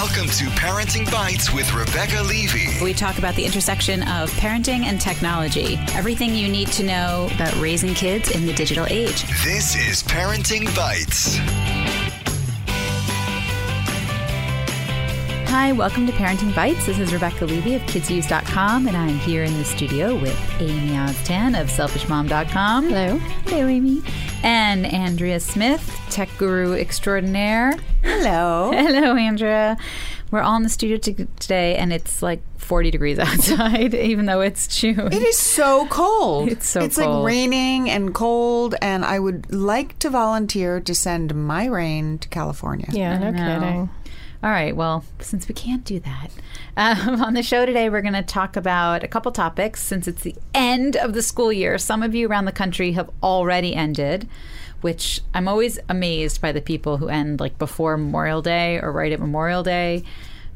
Welcome to Parenting Bytes with Rebecca Levy. We talk about the intersection of parenting and technology. Everything you need to know about raising kids in the digital age. This is Parenting Bytes. Hi, welcome to Parenting Bytes. This is Rebecca Levy of KidzVuz.com, and I'm here in the studio with Amy Oztan of SelfishMom.com. Hello. Hello, Amy. And Andrea Smith, tech guru extraordinaire. Hello. Hello, Andrea. We're all in the studio t- today, and it's like 40 degrees outside, even though it's June. It is so cold. It's so cold. It's cold. like raining and cold, and I would like to volunteer to send my rain to California. Yeah, no know. kidding. All right. Well, since we can't do that, um, on the show today, we're going to talk about a couple topics since it's the end of the school year. Some of you around the country have already ended, which I'm always amazed by the people who end like before Memorial Day or right at Memorial Day.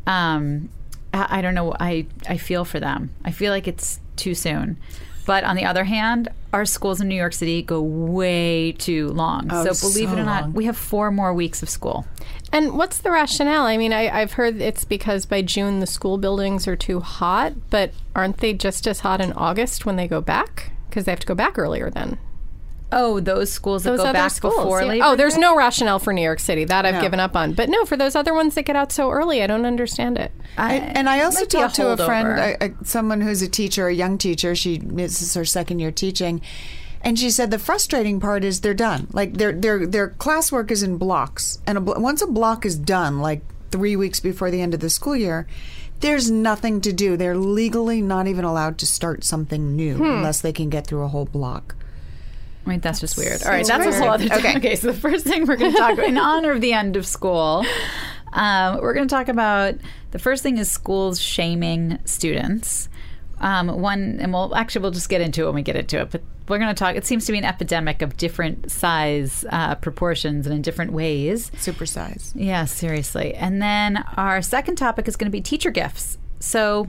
Um, I, I don't know. I, I feel for them. I feel like it's too soon. But on the other hand, our schools in New York City go way too long. Oh, so believe so it or not, long. we have four more weeks of school. And what's the rationale? I mean, I, I've heard it's because by June the school buildings are too hot, but aren't they just as hot in August when they go back? Because they have to go back earlier then. Oh, those schools that Those go other back schools. before yeah. Labor Oh, there's Day? no rationale for New York City. That I've No. given up on. But no, for those other ones that get out so early, I don't understand it. I- And I also might a talked to a friend, a, a, someone who's a teacher, a young teacher. She this is her second year teaching, and she said the frustrating part is they're done. Like their their their classwork is in blocks, and a, once a block is done, like three weeks before the end of the school year. There's nothing to do. They're legally not even allowed to start something new Hmm. unless they can get through a whole block. I mean, that's just weird. All right, so that's a whole other thing. Okay. Okay, so the first thing we're going to talk about in honor of the end of school, um, we're going to talk about the first thing is schools shaming students. Um, one, and we'll actually we'll just get into it when we get into it. But we're going to talk. It seems to be an epidemic of different size uh, proportions and in different ways. Super size. Yeah, seriously. And then our second topic is going to be teacher gifts. So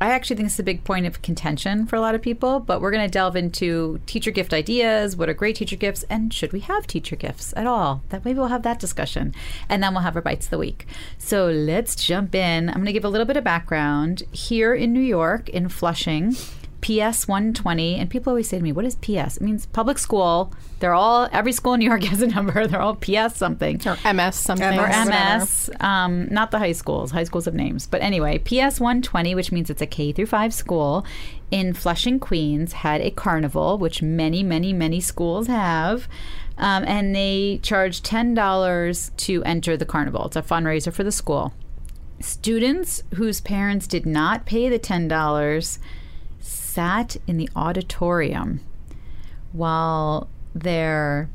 I actually think is a big point of contention for a lot of people, but we're going to delve into teacher gift ideas. What are great teacher gifts? And should we have teacher gifts at all? That maybe we'll have that discussion. And then we'll have our bites of the week. So let's jump in. I'm going to give a little bit of background. Here in New York, in Flushing, PS 120, and people always say to me, What is PS? It means public school. They're all, every school in New York has a number. They're all PS something Or MS something. MS. or. MS, um, not the high schools. High schools have names, but anyway, PS 120, which means it's a K through five school in Flushing, Queens, had a carnival, which many, many, many schools have. Um, and they charge ten dollars to enter the carnival. It's a fundraiser for the school. Students whose parents did not pay the ten dollars sat in the auditorium while their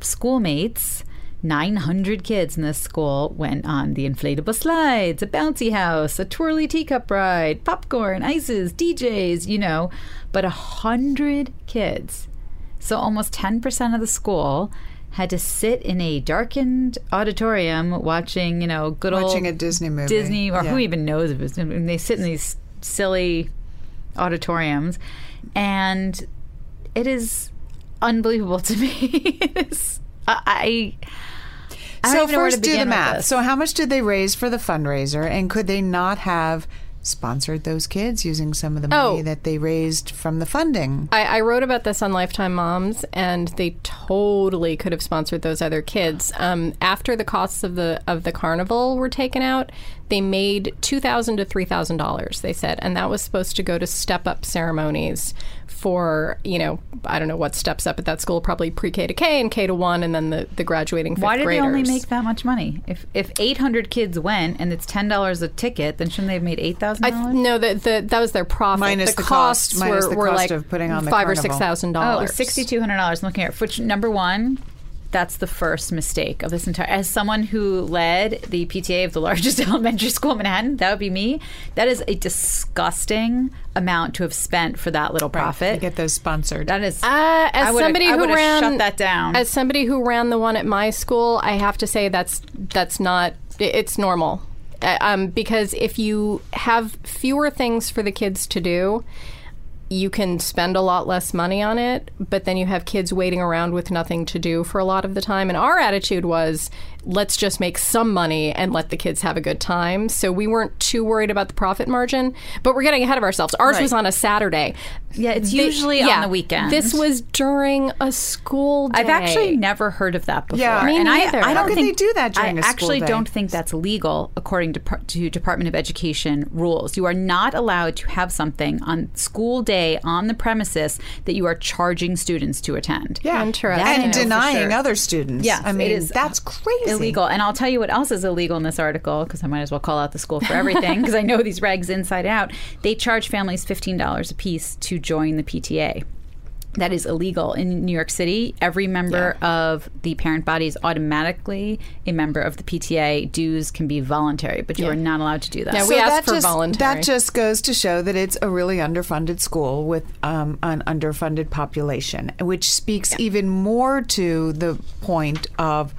schoolmates 900 kids in this school went on the inflatable slides, a bouncy house, a twirly teacup ride, popcorn, ices, DJs, you know, but a hundred kids. So almost 10% of the school had to sit in a darkened auditorium watching, you know, good old Watching a Disney movie. Disney, or who even knows if it's, mean, they sit in these silly auditoriums, and it is unbelievable to me. It's- I, I, I So even to first, do the math. So how much did they raise for the fundraiser, and could they not have sponsored those kids using some of the money Oh. that they raised from the funding? I, I wrote about this on Lifetime Moms, and they totally could have sponsored those other kids. Um, after the costs of the of the carnival were taken out, they made two thousand to three thousand dollars. They said, and that was supposed to go to step up ceremonies for you know I don't know what steps up at that school, probably pre K to K and K to one, and then the the graduating fifth Why did graders. they only make that much money? If if 800 kids went and it's ten dollars a ticket, then shouldn't they have made eight thousand I, dollars? no, the, the that was their profit. Minus the, the cost- costs minus were, the were cost like of putting on the five or carnival. six thousand Oh, dollars. sixty two hundred dollars. Looking at which number one, that's the first mistake of this entire. As someone who led the PTA of the largest elementary school in Manhattan, that would be me. That is a disgusting amount to have spent for that little to profit. get those sponsored. that is. Uh, as I somebody I who ran shut that down. as somebody who ran the one at my school, I have to say that's that's not it's normal. Uh, Um, because if you have fewer things for the kids to do, you can spend a lot less money on it, but then you have kids waiting around with nothing to do for a lot of the time. And our attitude was let's just make some money and let the kids have a good time. So we weren't too worried about the profit margin, but we're getting ahead of ourselves. Ours Right. was on a Saturday. Yeah, it's The- usually on yeah, the weekend. This was during a school day. I've actually never heard of that before. Yeah. Me and neither. I, I don't could think they do that during I a school actually day? don't think that's legal according to, to Department of Education rules. You are not allowed to have something on school day on the premises that you are charging students to attend. Yeah. Interesting. That I know And denying sure. other students. Yes, I mean, it is uh, that's crazy. Illegal. And I'll tell you what else is illegal in this article because I might as well call out the school for everything because I know these regs inside out. They charge families $15 a piece to join the PTA. That is illegal in New York City. Every member of the parent body is automatically a member of the PTA. Dues can be voluntary, but you are not allowed to do that. Yeah, we So asked for just, voluntary. That just goes to show that it's a really underfunded school with um, an underfunded population, which speaks even more to the point of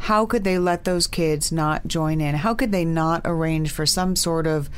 how could they let those kids not join in? How could they not arrange for some sort of,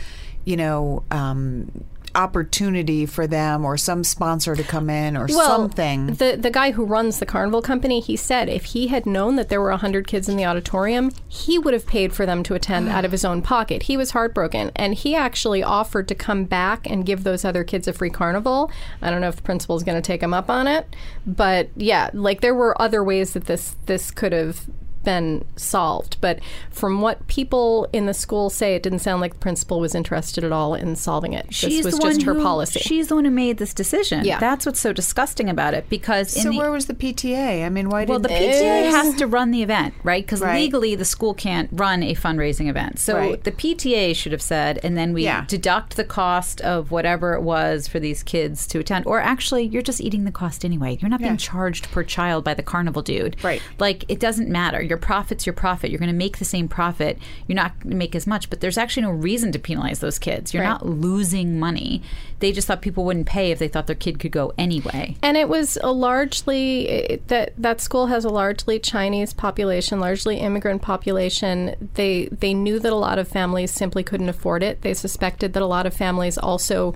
you know, um, opportunity for them or some sponsor to come in or something? The the guy who runs the carnival company, he said if he had known that there were 100 kids in the auditorium, he would have paid for them to attend out of his own pocket. He was heartbroken and he actually offered to come back and give those other kids a free carnival. I don't know if the principal is going to take him up on it, but yeah, like there were other ways that this this could have been solved. But from what people in the school say, it didn't sound like the principal was interested at all in solving it. She's this was the one just her who, policy. She's the one who made this decision. Yeah. That's what's so disgusting about it because in so the where was the PTA? I mean, why Well, did the PTA has to run the event, right? Because Right. legally, the school can't run a fundraising event. So Right. the PTA should have said, and then we Yeah. deduct the cost of whatever it was for these kids to attend. Or actually, you're just eating the cost anyway. You're not Yeah. being charged per child by the carnival dude. Right. Like, it doesn't matter. Your profit's your profit. You're going to make the same profit. You're not going to make as much, but there's actually no reason to penalize those kids. You're Right. not losing money. They just thought people wouldn't pay if they thought their kid could go anyway. And it was a largely it, that that school has a largely Chinese population, largely immigrant population. They they knew that a lot of families simply couldn't afford it. They suspected that a lot of families also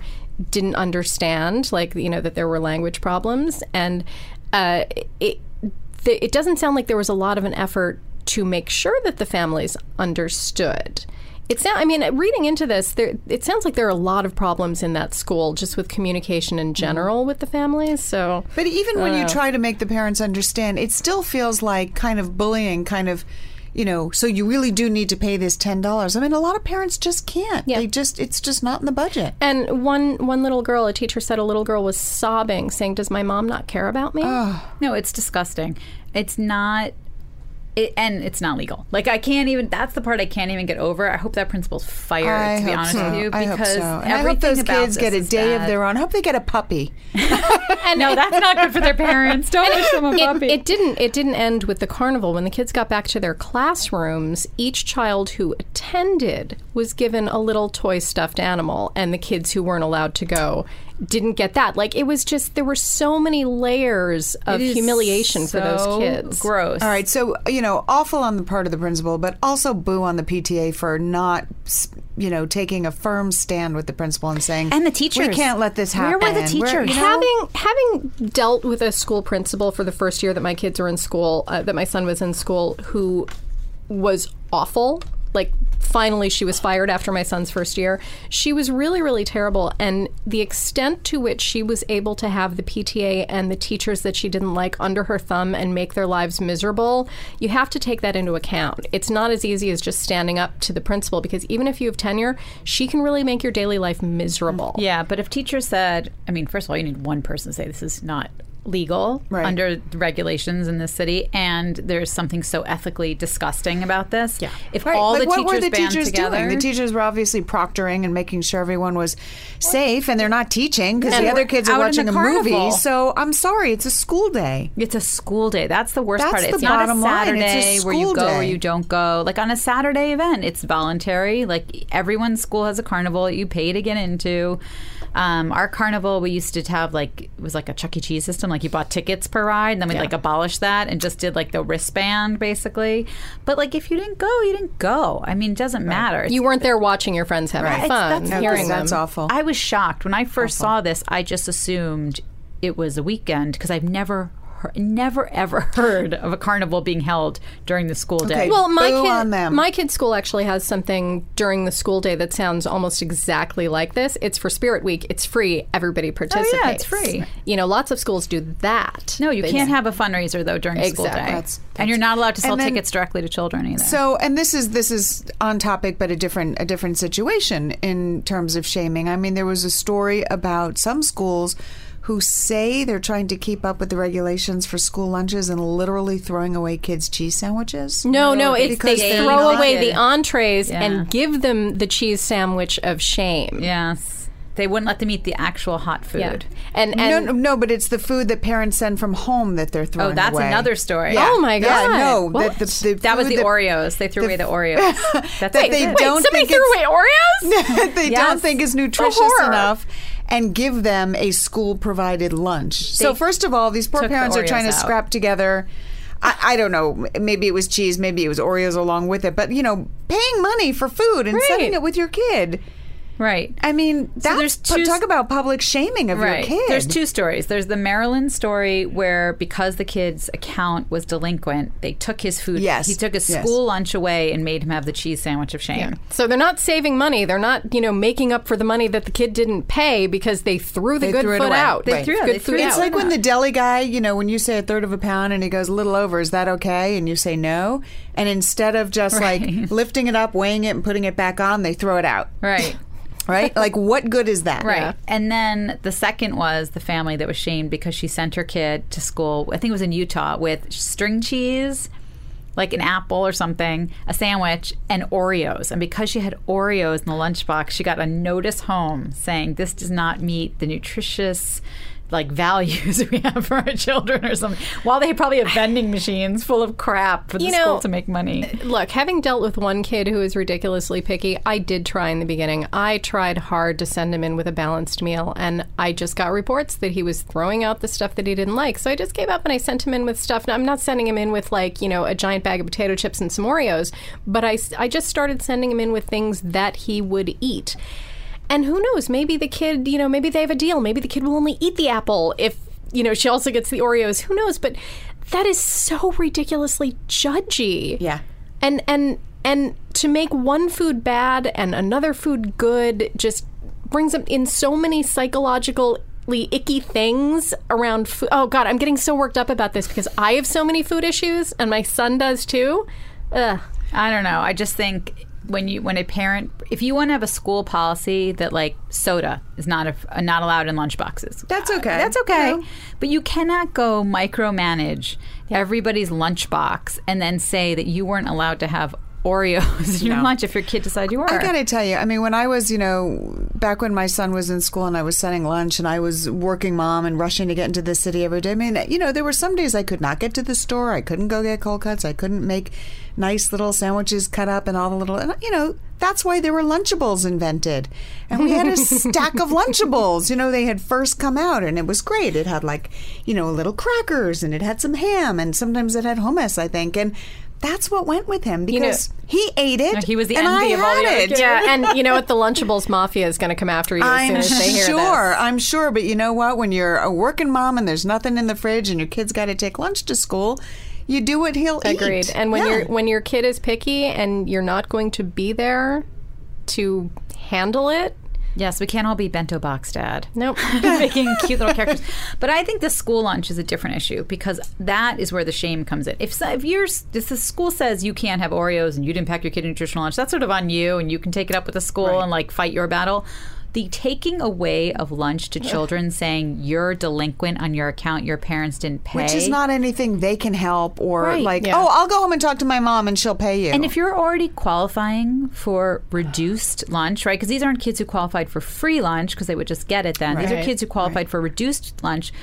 didn't understand, like you know, that there were language problems, and uh, it th- it doesn't sound like there was a lot of an effort to make sure that the families understood. It sound, I mean, reading into this, there, it sounds like there are a lot of problems in that school, just with communication in general with the families. So, But even when you Uh. try to make the parents understand, it still feels like kind of bullying, kind of, you know, so you really do need to pay this $10. I mean, a lot of parents just can't. Yeah. They just, it's just not in the budget. and one one little girl, a teacher said, a little girl was sobbing, saying, "Does my mom not care about me?" No, it's disgusting. It's not. It, and it's not legal. Like I can't even. That's the part I can't even get over. I hope that principal's fired. I to be honest so. with you, I hope because so. And I hope those about kids get a is day of their own. I hope they get a puppy. and No, that's not good for their parents. Don't wish them a it, puppy. it didn't it didn't end with the carnival when the kids got back to their classrooms each child who attended was given a little toy stuffed animal and the kids who weren't allowed to go didn't get that like it was just there were so many layers of It is humiliation for those kids Gross. All right, so you know, awful on the part of the principal, but also boo on the PTA for not, you know, taking a firm stand with the principal and saying, And the teachers. we can't let this happen. Where happen." were the We're- teachers? you know, having having dealt with a school principal for the first year that my kids were in school uh, that my son was in school who was awful like finally she was fired after my son's first year. She was really really terrible and the extent to which she was able to have the PTA and the teachers that she didn't like under her thumb and make their lives miserable you have to take that into account. It's not as easy as just standing up to the principal because even if you have tenure she can really make your daily life miserable. Yeah, but if teachers said, I mean, first of all, you need one person to say this is not legal Right. under the regulations in this city, and there's something so ethically disgusting about this. Yeah. If Right, all like the what teachers were the band teachers together, doing? The teachers were obviously proctoring and making sure everyone was safe, and they're not teaching because the other kids are watching the a movie. So I'm sorry, it's a school day. It's a school day. That's the worst That's part. the It's not a line. It's a Saturday where you go or you don't go. Like on a Saturday event, it's voluntary. Like everyone's school has a carnival that you pay to get into. Um, our carnival, we used to have like it was like a Chuck E. Cheese system. Like you bought tickets per ride, and then we like abolished that and just did like the wristband basically. But like if you didn't go, you didn't go. I mean, it doesn't matter. It's- You weren't there watching your friends having Right. fun, It's- that's- hearing that's them. awful. I was shocked when I first saw this. I just assumed it was a weekend because I've never he- never ever heard of a carnival being held during the school day. Okay. Well, my Boo kid, on them. my kid's school actually has something during the school day that sounds almost exactly like this. It's for Spirit Week. It's free. Everybody participates. Oh, yeah, it's free. You know, lots of schools do that. no, you They- can't have a fundraiser though during school day, That's- and you're not allowed to sell then- tickets directly to children either. So, and this is this is on topic, but a different a different situation in terms of shaming. I mean, there was a story about some schools who say they're trying to keep up with the regulations for school lunches and literally throwing away kids' cheese sandwiches. No, no, it's because they they're throw not- away the entrees Yeah. and give them the cheese sandwich of shame. yes, they wouldn't let them eat the actual hot food. Yeah. And No, and no, no, but it's the food that parents send from home that they're throwing Oh, that's away. another story. Yeah. Oh, my Yeah, God. no, What? that, the, the That was the that- Oreos. They threw away the Oreos. That's that they did. don't somebody think threw it's- away Oreos. they Yes. don't think is nutritious enough and give them a school provided lunch. so first of all, these poor took the parents are trying to out. scrap together. I, I don't know. Maybe it was cheese. Maybe it was Oreos along with it. But you know, paying money for food and Right. sending it with your kid. Right. I mean, that's there's two- talk about public shaming of Right. your kid. There's two stories. There's the Maryland story where because the kid's account was delinquent, they took his food. Yes. He took his Yes. school lunch away and made him have the cheese sandwich of shame. So they're not saving money. They're not, you know, making up for the money that the kid didn't pay because they threw the They good threw it foot away. out. They Right. threw it- good they food threw it out. It's like when the deli guy, you know, when you say a third of a pound and he goes a little over, is that okay? And you say no. And instead of just Right. like lifting it up, weighing it, and putting it back on, they throw it out. Right. Right? like, what good is that? Right. And then the second was the family that was shamed because she sent her kid to school, I think it was in Utah, with string cheese, like an apple or something, a sandwich, and Oreos. And because she had Oreos in the lunchbox, she got a notice home saying this does not meet the nutritious like values we have for our children or something. While they probably have vending machines full of crap for the You know, school to make money. Look, having dealt with one kid who is ridiculously picky, I did try in the beginning. I tried hard to send him in with a balanced meal, and I just got reports that he was throwing out the stuff that he didn't like. So I just gave up and I sent him in with stuff. Now, I'm not sending him in with, like, you know, a giant bag of potato chips and some Oreos, but I I just started sending him in with things that he would eat. And who knows? Maybe the kid, you know, maybe they have a deal. Maybe the kid will only eat the apple if, you know, she also gets the Oreos. Who knows? But that is so ridiculously judgy. Yeah. And and and to make one food bad and another food good just brings up in so many psychologically icky things around food. Oh god, I'm getting so worked up about this because I have so many food issues and my son does too. Ugh. I don't know. I just think when you when a parent if you want to have a school policy that like soda is not a, uh, not allowed in lunch boxes. That's okay. That's okay. You know. But you cannot go micromanage everybody's lunchbox and then say that you weren't allowed to have Oreos in your lunch if your kid decided you were. I gotta tell you, I mean, when I was, you know, back when my son was in school and I was sending lunch and I was working mom and rushing to get into the city every day, I mean, you know, there were some days I could not get to the store. I couldn't go get cold cuts. I couldn't make nice little sandwiches cut up and all the little, and, you know, that's why there were Lunchables invented. And we had a stack of Lunchables. You know, they had first come out and it was great. It had like, you know, little crackers and it had some ham and sometimes it had hummus, I think. And that's what went with him know- because he ate it. He was the and envy I of all the other kids. Yeah, and you know what? The Lunchables Mafia is going to come after you as I'm as they hear sure. this. I'm sure. But you know what? When you're a working mom and there's nothing in the fridge and your kid's got to take lunch to school, you do what he'll eat. Agreed. And when Yeah. your when your kid is picky and you're not going to be there to handle it, Yes, we can't all be bento box dad. nope. making cute little characters. But I think the school lunch is a different issue because that is where the shame comes in. If so- if you're if the school says you can't have Oreos and you didn't pack your kid a nutritional lunch, that's sort of on you, and you can take it up with the school and like fight your battle. The taking away of lunch to children, saying you're delinquent on your account, your parents didn't pay, Which is not anything they can help or Right. like, Yeah. oh, I'll go home and talk to my mom and she'll pay you. And if you're already qualifying for reduced lunch, right? Because these aren't kids who qualified for free lunch because they would just get it then. These are kids who qualified for reduced lunch.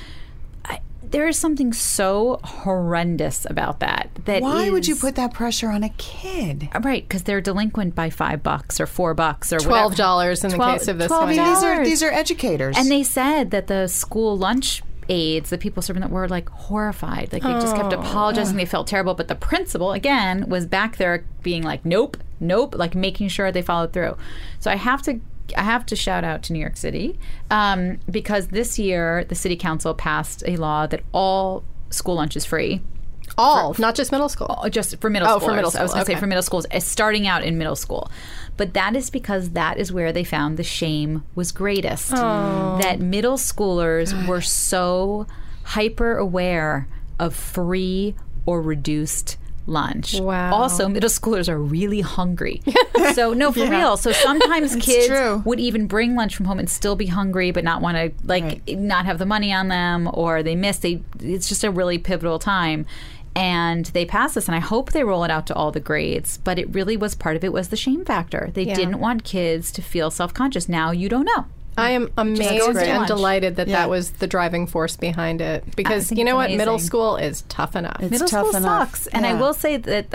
I, there is something so horrendous about that. That Why would you put that pressure on a kid? Uh, right? Because they're delinquent by five bucks or four bucks or Twelve dollars in the case of this twelve I mean, these are dollars. these are educators. And they said that the school lunch aides, the people serving that were like horrified. Like they just kept oh. apologizing. They felt terrible. But the principal, again, was back there being like, nope, nope, like making sure they followed through. So I have to. I have to shout out to New York City um, because this year the city council passed a law that all school lunch is free. All, not just middle school. Oh, just for middle school. Oh, school. for middle I was going to say for middle schools, starting out in middle school. But that is because that is where they found the shame was greatest. That middle schoolers were so hyper aware of free or reduced lunch. Wow. Also, middle schoolers are really hungry. so no, for real. So sometimes kids true. would even bring lunch from home and still be hungry, but not want to like not have the money on them, or they miss. They it's just a really pivotal time. And they pass this, and I hope they roll it out to all the grades. But it really was part of it was the shame factor. They Yeah. didn't want kids to feel self conscious. Now you don't know. I am amazed and delighted that Yeah. that was the driving force behind it. Because you know it's what? Middle school is tough enough. It's middle tough school enough. sucks. And I will say that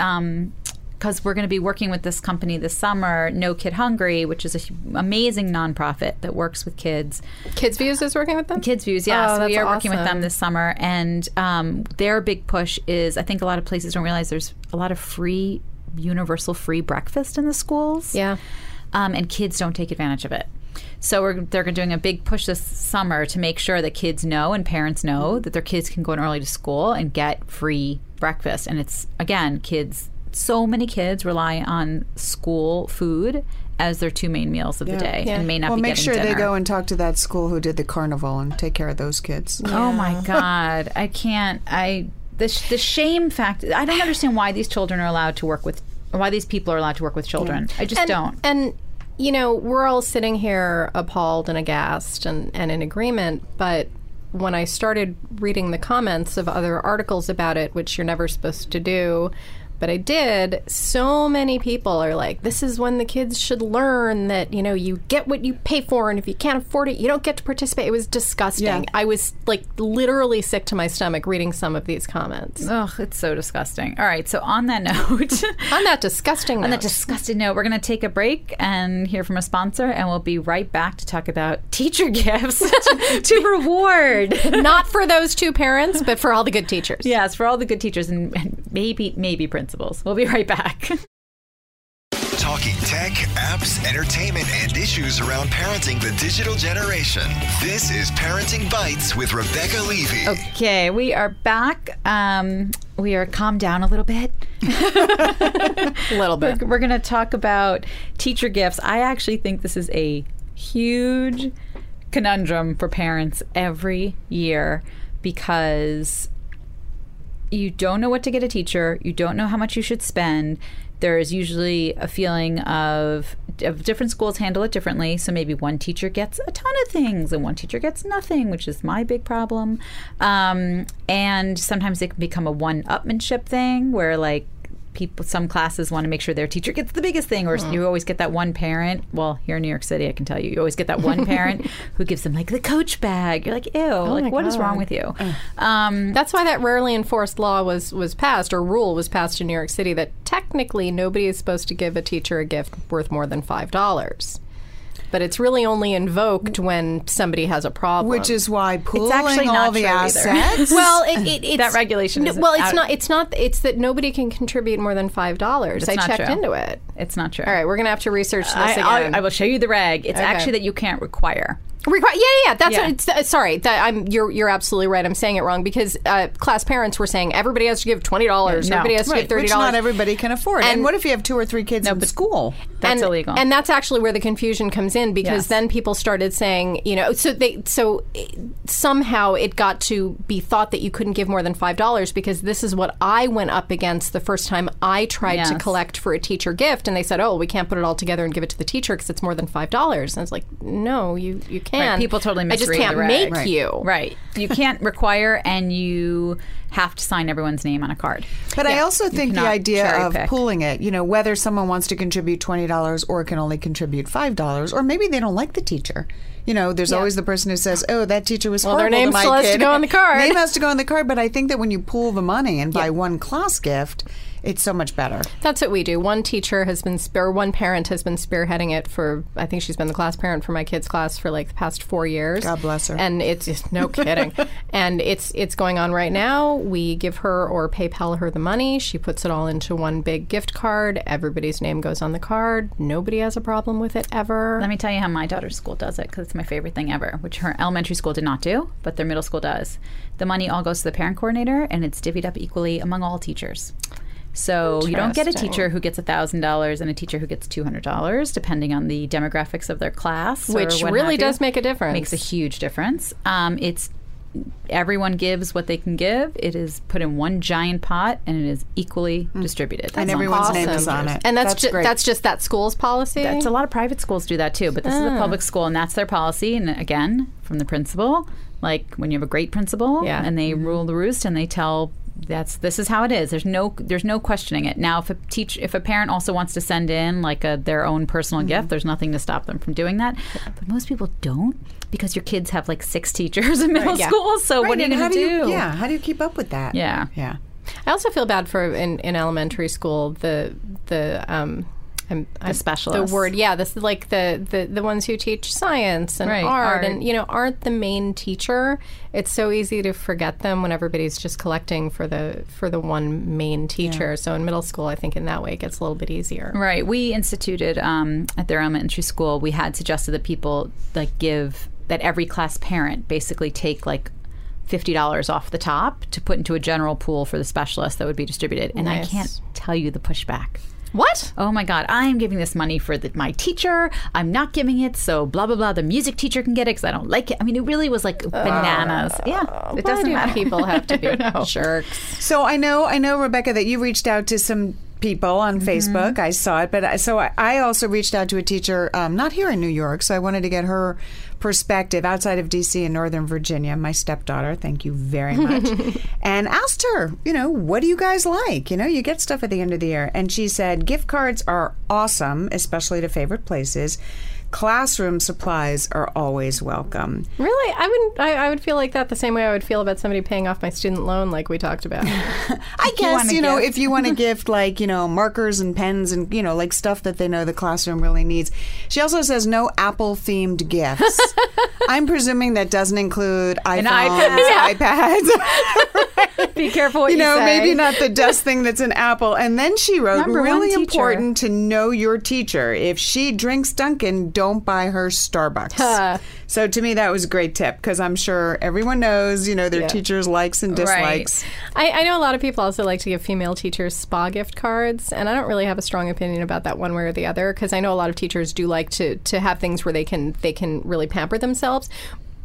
because we're going to be working with this company this summer, No Kid Hungry, which is an amazing nonprofit that works with kids. KidzVuz is working with them? KidzVuz, yeah. Oh, so we that's are working with them this summer, and um, their big push is I think a lot of places don't realize there's a lot of free, universal free breakfast in the schools. Yeah. Um, and kids don't take advantage of it. So we're, they're doing a big push this summer to make sure that kids know and parents know mm-hmm. that their kids can go in early to school and get free breakfast. And it's again, kids. So many kids rely on school food as their two main meals of the day, Yeah. and may not Well, be make getting sure they go and talk to that school who did the carnival and take care of those kids. Oh my god, I can't. I the the shame factor. I don't understand why these children are allowed to work with. Why these people are allowed to work with children. I just and, don't. And you know, we're all sitting here appalled and aghast and, and in agreement, but when I started reading the comments of other articles about it, which you're never supposed to do, but I did, so many people are like, this is when the kids should learn that, you know, you get what you pay for, and if you can't afford it, you don't get to participate. It was disgusting. Yeah. I was like literally sick to my stomach reading some of these comments. Ugh, it's so disgusting. All right, so on that note. On that disgusting note, On that disgusting note, we're going to take a break and hear from a sponsor, and we'll be right back to talk about teacher gifts to, to reward. not for those two parents, but for all the good teachers. yes, for all the good teachers and, and maybe maybe principals. We'll be right back. Talking tech, apps, entertainment, and issues around parenting the digital generation. This is Parenting Bytes with Rebecca Levy. Okay, we are back. Um, we are calmed down a little bit. A little bit. We're going to talk about teacher gifts. I actually think this is a huge conundrum for parents every year because you don't know what to get a teacher, you don't know how much you should spend. There is usually a feeling of, of different schools handle it differently. So maybe one teacher gets a ton of things and one teacher gets nothing, which is my big problem. Um, and sometimes it can become a one upmanship thing where, like, people some classes want to make sure their teacher gets the biggest thing or you always get that one parent well here in new york city i can tell you you always get that one parent who gives them like the coach bag. You're like ew like what is wrong with you? Um, That's why that rarely enforced law was was passed or rule was passed in New York City that technically nobody is supposed to give a teacher a gift worth more than five dollars. But it's really only invoked when somebody has a problem. Which is why pooling actually all not the true either. assets. well, it, it, it's, That regulation No, well, it's out- not. It's not. It's that nobody can contribute more than five dollars. I checked true. into it. it's not true All right, we're gonna have to research this I, again. I, I will show you the reg. It's Okay. actually that you can't require. Yeah, yeah, yeah. That's Yeah. What it's, uh, sorry. That I'm. You're you're absolutely right. I'm saying it wrong because uh, class parents were saying everybody has to give twenty dollars. No. Everybody has to Right, give thirty which dollars. not everybody can afford. And, And- what if you have two or three kids in school? That's and, illegal. And that's actually where the confusion comes in because Yes. then people started saying, you know, so they so eh, somehow it got to be thought that you couldn't give more than five dollars because this is what I went up against the first time I tried to collect for a teacher gift, and they said, oh, we can't put it all together and give it to the teacher because it's more than five dollars. And I was like, no, you you can. Right, people totally I just can't the make Right. you. Right. You can't require, and you have to sign everyone's name on a card. But I also think the idea of pick. pooling it, you know, whether someone wants to contribute twenty dollars or can only contribute five dollars, or maybe they don't like the teacher. You know, there's always the person who says, "Oh, that teacher was Well, their horrible name to my still has to go on the card. Name has to go on the card. But I think that when you pool the money and buy one class gift, it's so much better. That's what we do. One teacher has been, sp- or one parent has been spearheading it for. I think she's been the class parent for my kids' class for like the past four years. God bless her. And it's just no kidding. and it's it's going on right now. We give her or PayPal her the money. She puts it all into one big gift card. Everybody's name goes on the card. Nobody has a problem with it ever. Let me tell you how my daughter's school does it because it's my favorite thing ever, which her elementary school did not do, but their middle school does. The money all goes to the parent coordinator and it's divvied up equally among all teachers. So you don't get a teacher who gets $1,000 and a teacher who gets $200, depending on the demographics of their class. or Which what really have you. does make a difference. Makes a huge difference. Um, it's everyone gives what they can give. It is put in one giant pot and it is equally mm. distributed. and That's everyone's name awesome. is on it. And that's that's ju- that's just that school's policy. That's a lot of private schools do that too, but this is a ah. public school and that's their policy. And again, from the principal, like when you have a great principal Yeah. and they mm-hmm. rule the roost and they tell that's this is how it is. There's no there's no questioning it. Now, if a teach if a parent also wants to send in like a their own personal gift, there's nothing to stop them from doing that. But most people don't because your kids have like six teachers in middle yeah. school. So Right, what are you going to do do? you, yeah, how do you keep up with that? Yeah. Yeah. I also feel bad for in, in elementary school the the um I'm, the specialists. The word, yeah, this is like the, the the ones who teach science and Right, art, art. and you know aren't the main teacher. It's so easy to forget them when everybody's just collecting for the for the one main teacher. So in middle school, I think in that way it gets a little bit easier. Right. We instituted um, at their elementary school. We had suggested that people like give that every class parent basically take like fifty dollars off the top to put into a general pool for the specialist that would be distributed. And I can't tell you the pushback. What? Oh my God! I'm giving this money for the, my teacher. I'm not giving it, so blah blah blah. The music teacher can get it because I don't like it. I mean, it really was like bananas. yeah, it doesn't do matter. people have to be jerks? So I know, I know, Rebecca, that you reached out to some people on Facebook. I saw it, but I, so I, I also reached out to a teacher, um, not here in New York. So I wanted to get her perspective outside of DC in Northern Virginia. My stepdaughter, thank you very much, and asked her, you know, what do you guys like? You know, you get stuff at the end of the year, and she said gift cards are awesome, especially to favorite places. Classroom supplies are always welcome. Really? I would I, I would feel like that the same way I would feel about somebody paying off my student loan, like we talked about. I guess wanna you, know gift. if you want to gift like you know markers and pens and you know like stuff that they know the classroom really needs. She also says no Apple themed gifts. I'm presuming that doesn't include iPhones, iPad. iPads. Be careful what you you, know, say. maybe not the dust thing that's an Apple. And then she wrote, Number really important to know your teacher. If she drinks Dunkin', don't buy her Starbucks. so to me, that was a great tip because I'm sure everyone knows, you know, their teacher's likes and dislikes. I, I know a lot of people also like to give female teachers spa gift cards, and I don't really have a strong opinion about that one way or the other because I know a lot of teachers do like to to have things where they can they can really pamper themselves,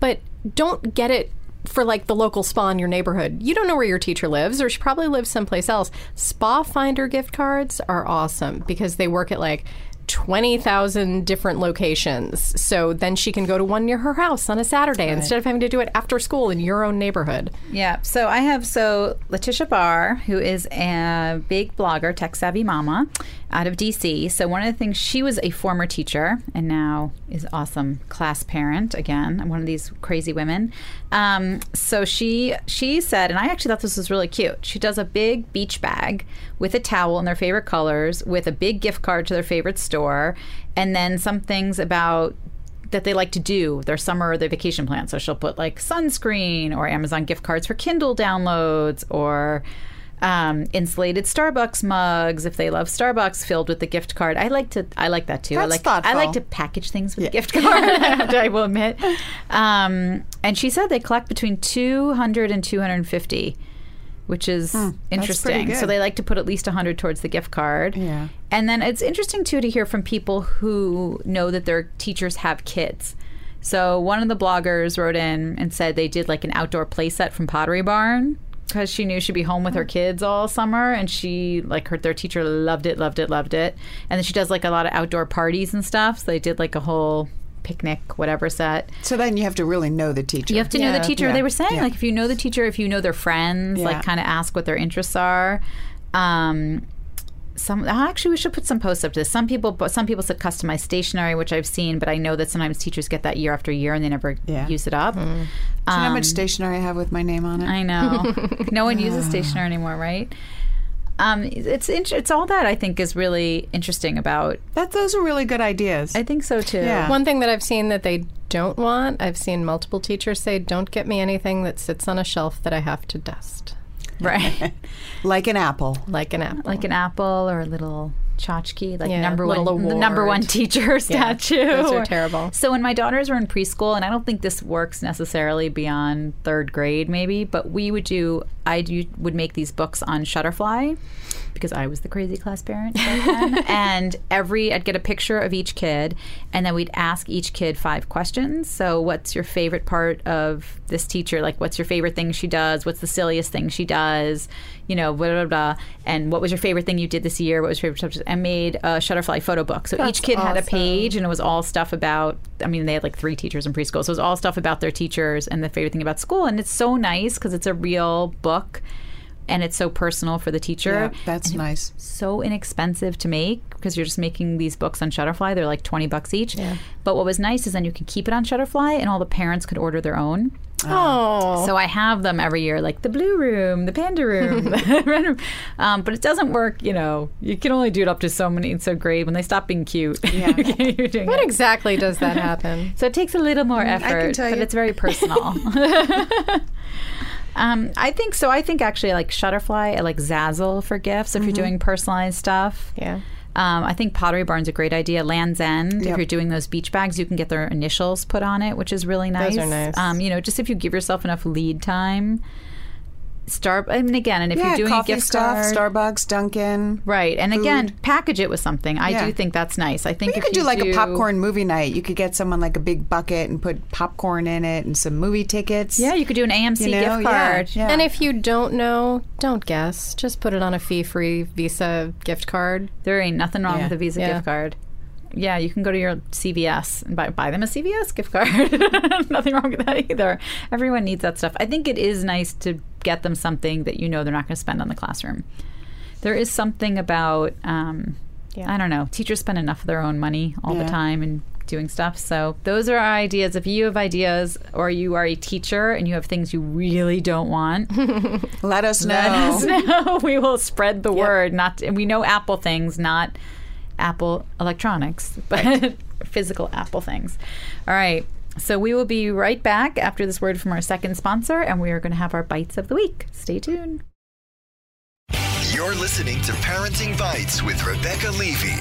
but don't get it for like the local spa in your neighborhood. You don't know where your teacher lives, or she probably lives someplace else. Spa Finder gift cards are awesome because they work at like 20,000 different locations. So then she can go to one near her house on a Saturday instead of having to do it after school in your own neighborhood. Yeah. So I have so Leticia Barr, who is a big blogger, tech savvy mama, out of DC. So one of the things she was a former teacher and now is awesome class parent again. One of these crazy women. Um, so she she said, and I actually thought this was really cute. She does a big beach bag with a towel in their favorite colors, with a big gift card to their favorite store, and then some things about that they like to do their summer or their vacation plan. So she'll put like sunscreen or Amazon gift cards for Kindle downloads or um, insulated Starbucks mugs if they love Starbucks filled with the gift card. I like to I like that too. I That's like thoughtful. I like to package things with a gift card. I will admit. Um, and she said they collect between 200 and 250 which is interesting. So they like to put at least 100 towards the gift card. Yeah. And then it's interesting too to hear from people who know that their teachers have kids. So one of the bloggers wrote in and said they did like an outdoor play set from Pottery Barn because she knew she'd be home with her kids all summer and she like her their teacher loved it, loved it, loved it. And then she does like a lot of outdoor parties and stuff. So they did like a whole picnic whatever set. So then you have to really know the teacher. You have to know the teacher. Yeah. They were saying Yeah. like if you know the teacher, if you know their friends, Yeah. like kind of ask what their interests are. Um, some actually we should put some posts up to this. Some people, but some people said customized stationery, which I've seen, but I know that sometimes teachers get that year after year and they never Yeah. use it up. Do you know how much stationery I have with my name on it? I know. no one uses stationery anymore, right? um, it's int- it's all that I think is really interesting about. That those are really good ideas. I think so too. Yeah. One thing that I've seen that they don't want, I've seen multiple teachers say, don't get me anything that sits on a shelf that I have to dust, Right. like an apple. like an apple. like an apple or a little tchotchke, like Yeah, number little one, the number one teacher statue. those are terrible. So when my daughters were in preschool, and I don't think this works necessarily beyond third grade, maybe, but we would do. I do, would make these books on Shutterfly because I was the crazy class parent and every I'd get a picture of each kid, and then we'd ask each kid five questions. So, what's your favorite part of this teacher? Like, what's your favorite thing she does? What's the silliest thing she does? You know, blah blah blah. And what was your favorite thing you did this year? What was your favorite subject? And made a Shutterfly photo book. So That's each kid had a page, and it was all stuff about. I mean, they had like three teachers in preschool, so it was all stuff about their teachers and the favorite thing about school. And it's so nice because it's a real book. And it's so personal for the teacher Yeah, that's nice. so inexpensive to make because you're just making these books on Shutterfly. They're like 20 bucks each. But what was nice is then you could keep it on Shutterfly and all the parents could order their own. Oh. So I have them every year, like the blue room, the panda room, the red room. Um, but it doesn't work, you know, you can only do it up to so many. It's so great. When they stop being cute, Yeah. you can't doing What it. exactly does that happen? So it takes a little more effort, tell but it's very personal. um, I think so. I think actually like Shutterfly. I like Zazzle for gifts if you're doing personalized stuff. Yeah. Um, I think Pottery Barn's a great idea. Land's End, if you're doing those beach bags, you can get their initials put on it, which is really nice. Those are nice. Um, you know, just if you give yourself enough lead time. Star. I mean, again, and if yeah, you're doing coffee a gift stuff, card, Starbucks, Dunkin'. right? And again, package it with something. I Yeah. do think that's nice. I think You if could do like a popcorn movie night. You could get someone like a big bucket and put popcorn in it and some movie tickets. Yeah, you could do an AMC you know, gift yeah, card. Yeah, And if you don't know, don't guess. Just put it on a fee-free Visa gift card. There ain't nothing wrong Yeah. with a Visa Yeah. gift card. Yeah, you can go to your CVS and buy, buy them a CVS gift card. nothing wrong with that either. Everyone needs that stuff. I think it is nice to get them something that you know they're not going to spend on the classroom. There is something about, um, Yeah. I don't know, teachers spend enough of their own money all the time and doing stuff. So those are our ideas. If you have ideas or you are a teacher and you have things you really don't want, let us know. let us know. we will spread the word. Not and we know Apple things, not Apple electronics, but physical Apple things. All right. So we will be right back after this word from our second sponsor, and we are going to have our bites of the week. Stay tuned. You're listening to Parenting Bytes with Rebecca Levy.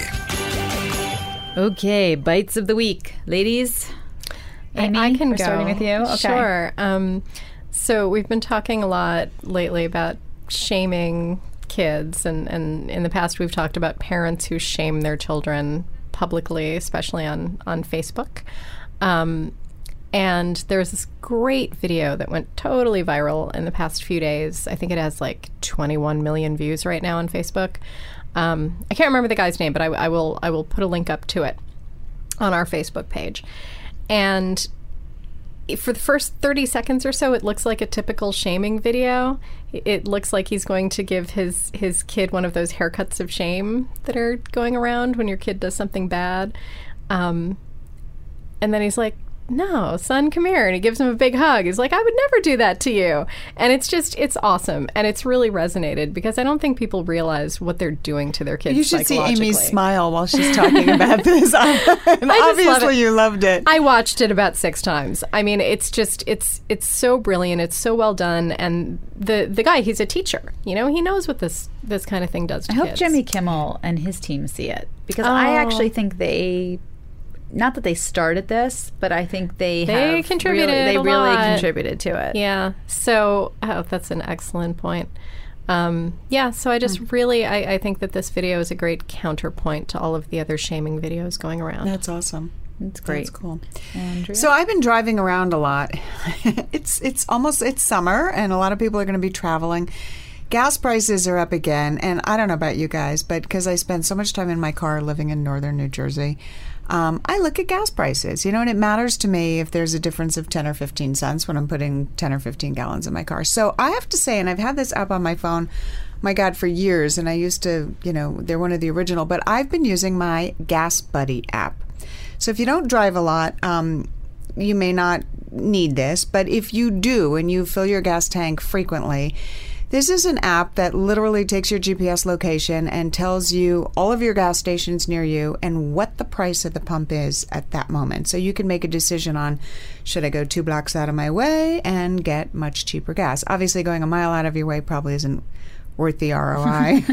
Okay, bites of the week, ladies. Amy, I can we're go. starting with you. Okay. Sure. Um, so we've been talking a lot lately about shaming kids, and, and in the past we've talked about parents who shame their children publicly, especially on on Facebook. Um, and there's this great video that went totally viral in the past few days. I think it has like 21 million views right now on Facebook. Um, I can't remember the guy's name, but I, I will I will put a link up to it on our Facebook page. And for the first 30 seconds or so, it looks like a typical shaming video. It looks like he's going to give his, his kid one of those haircuts of shame that are going around when your kid does something bad. Um, and then he's like, no, son, come here. And he gives him a big hug. He's like, I would never do that to you. And it's just, it's awesome. And it's really resonated because I don't think people realize what they're doing to their kids. You should see. Amy's smile while she's talking about this. and love obviously, you loved it. I watched it about six times. I mean, it's just it's it's so brilliant. It's so well done, and the the guy he's a teacher. You know, he knows what this this kind of thing does. To I hope kids. Jimmy Kimmel and his team see it because I Oh. actually think they. Not that they started this, but I think they They have contributed Really, they a really lot. contributed to it. Yeah. So oh, that's an excellent point. Um, yeah. So I just really I, I think that this video is a great counterpoint to all of the other shaming videos going around. That's awesome. It's great. That's cool. Andrea? So I've been driving around a lot. it's it's almost it's summer, and a lot of people are going to be traveling. Gas prices are up again, and I don't know about you guys, but because I spend so much time in my car living in northern New Jersey, um, I look at gas prices. You know, and it matters to me if there's a difference of ten or fifteen cents when I'm putting ten or fifteen gallons in my car. So I have to say, and I've had this app on my phone. My God, for years, and I used to, you know, they're one of the original, but I've been using my Gas Buddy app. So if you don't drive a lot, um, you may not need this, but if you do and you fill your gas tank frequently, This is an app that literally takes your GPS location and tells you all of your gas stations near you and what the price of the pump is at that moment. So you can make a decision on should I go two blocks out of my way and get much cheaper gas. Obviously, going a mile out of your way probably isn't worth the ROI.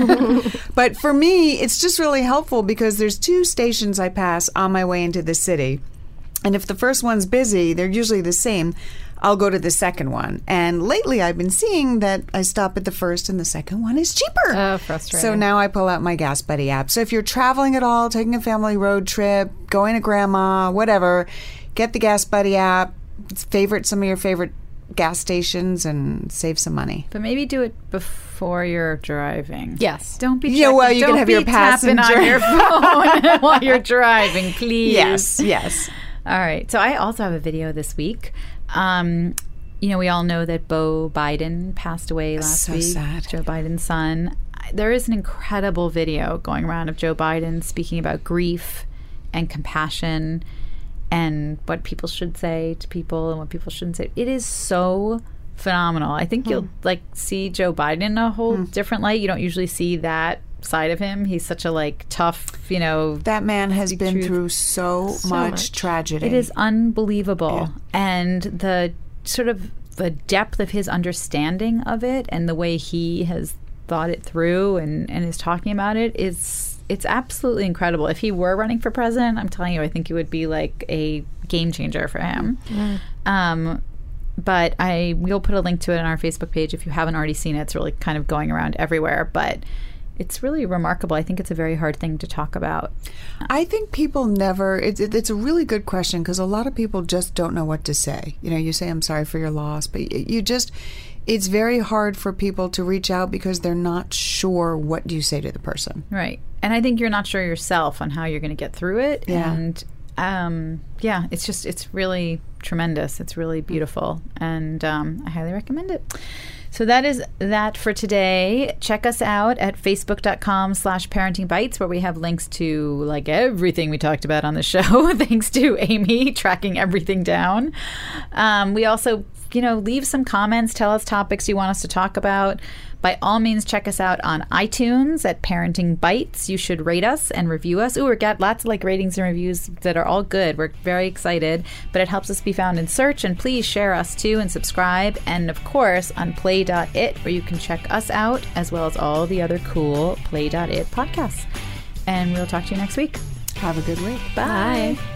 but for me, it's just really helpful because there's two stations I pass on my way into the city. And if the first one's busy, they're usually the same. I'll go to the second one. And lately I've been seeing that I stop at the first and the second one is cheaper. Oh, frustrating. So now I pull out my Gas Buddy app. So if you're traveling at all, taking a family road trip, going to grandma, whatever, get the Gas Buddy app, favorite some of your favorite gas stations and save some money. But maybe do it before you're driving. Yes. Don't be Yeah, checking- well, you can don't have your passenger. on your phone while you're driving, please. Yes, yes. All right. So I also have a video this week. Um, you know, we all know that Bo Biden passed away last So week. sad. Joe Biden's son. There is an incredible video going around of Joe Biden speaking about grief and compassion and what people should say to people and what people shouldn't say. It is so phenomenal. I think you'll like see Joe Biden in a whole different light. You don't usually see that side of him. He's such a like tough, you know, That man has been truth. through so, much, much. tragedy. it is unbelievable. And the sort of the depth of his understanding of it and the way he has thought it through and, and is talking about it is it's absolutely incredible. If he were running for president, I'm telling you, I think it would be like a game changer for him. Um, but I we'll put a link to it on our Facebook page if you haven't already seen it. It's really kind of going around everywhere, but it's really remarkable. I think it's a very hard thing to talk about. I think people never. It's it's a really good question because a lot of people just don't know what to say. You know, you say I'm sorry for your loss, but you just. It's very hard for people to reach out because they're not sure what do you say to the person. Right. And I think you're not sure yourself on how you're going to get through it. Yeah. And um, yeah, it's just, it's really tremendous. It's really beautiful. And um, I highly recommend it. So that is that for today. Check us out at facebook.com slash parenting bytes where we have links to like everything we talked about on the show. Thanks to Amy tracking everything down. Um, we also, you know, leave some comments, tell us topics you want us to talk about. By all means, check us out on iTunes at Parenting Bytes. You should rate us and review us. Ooh, we got lots of like ratings and reviews that are all good. We're very excited, but it helps us be found in search. And please share us too and subscribe. And of course, on Play.it, where you can check us out as well as all the other cool Play.it podcasts. And we'll talk to you next week. Have a good week. Bye. Bye.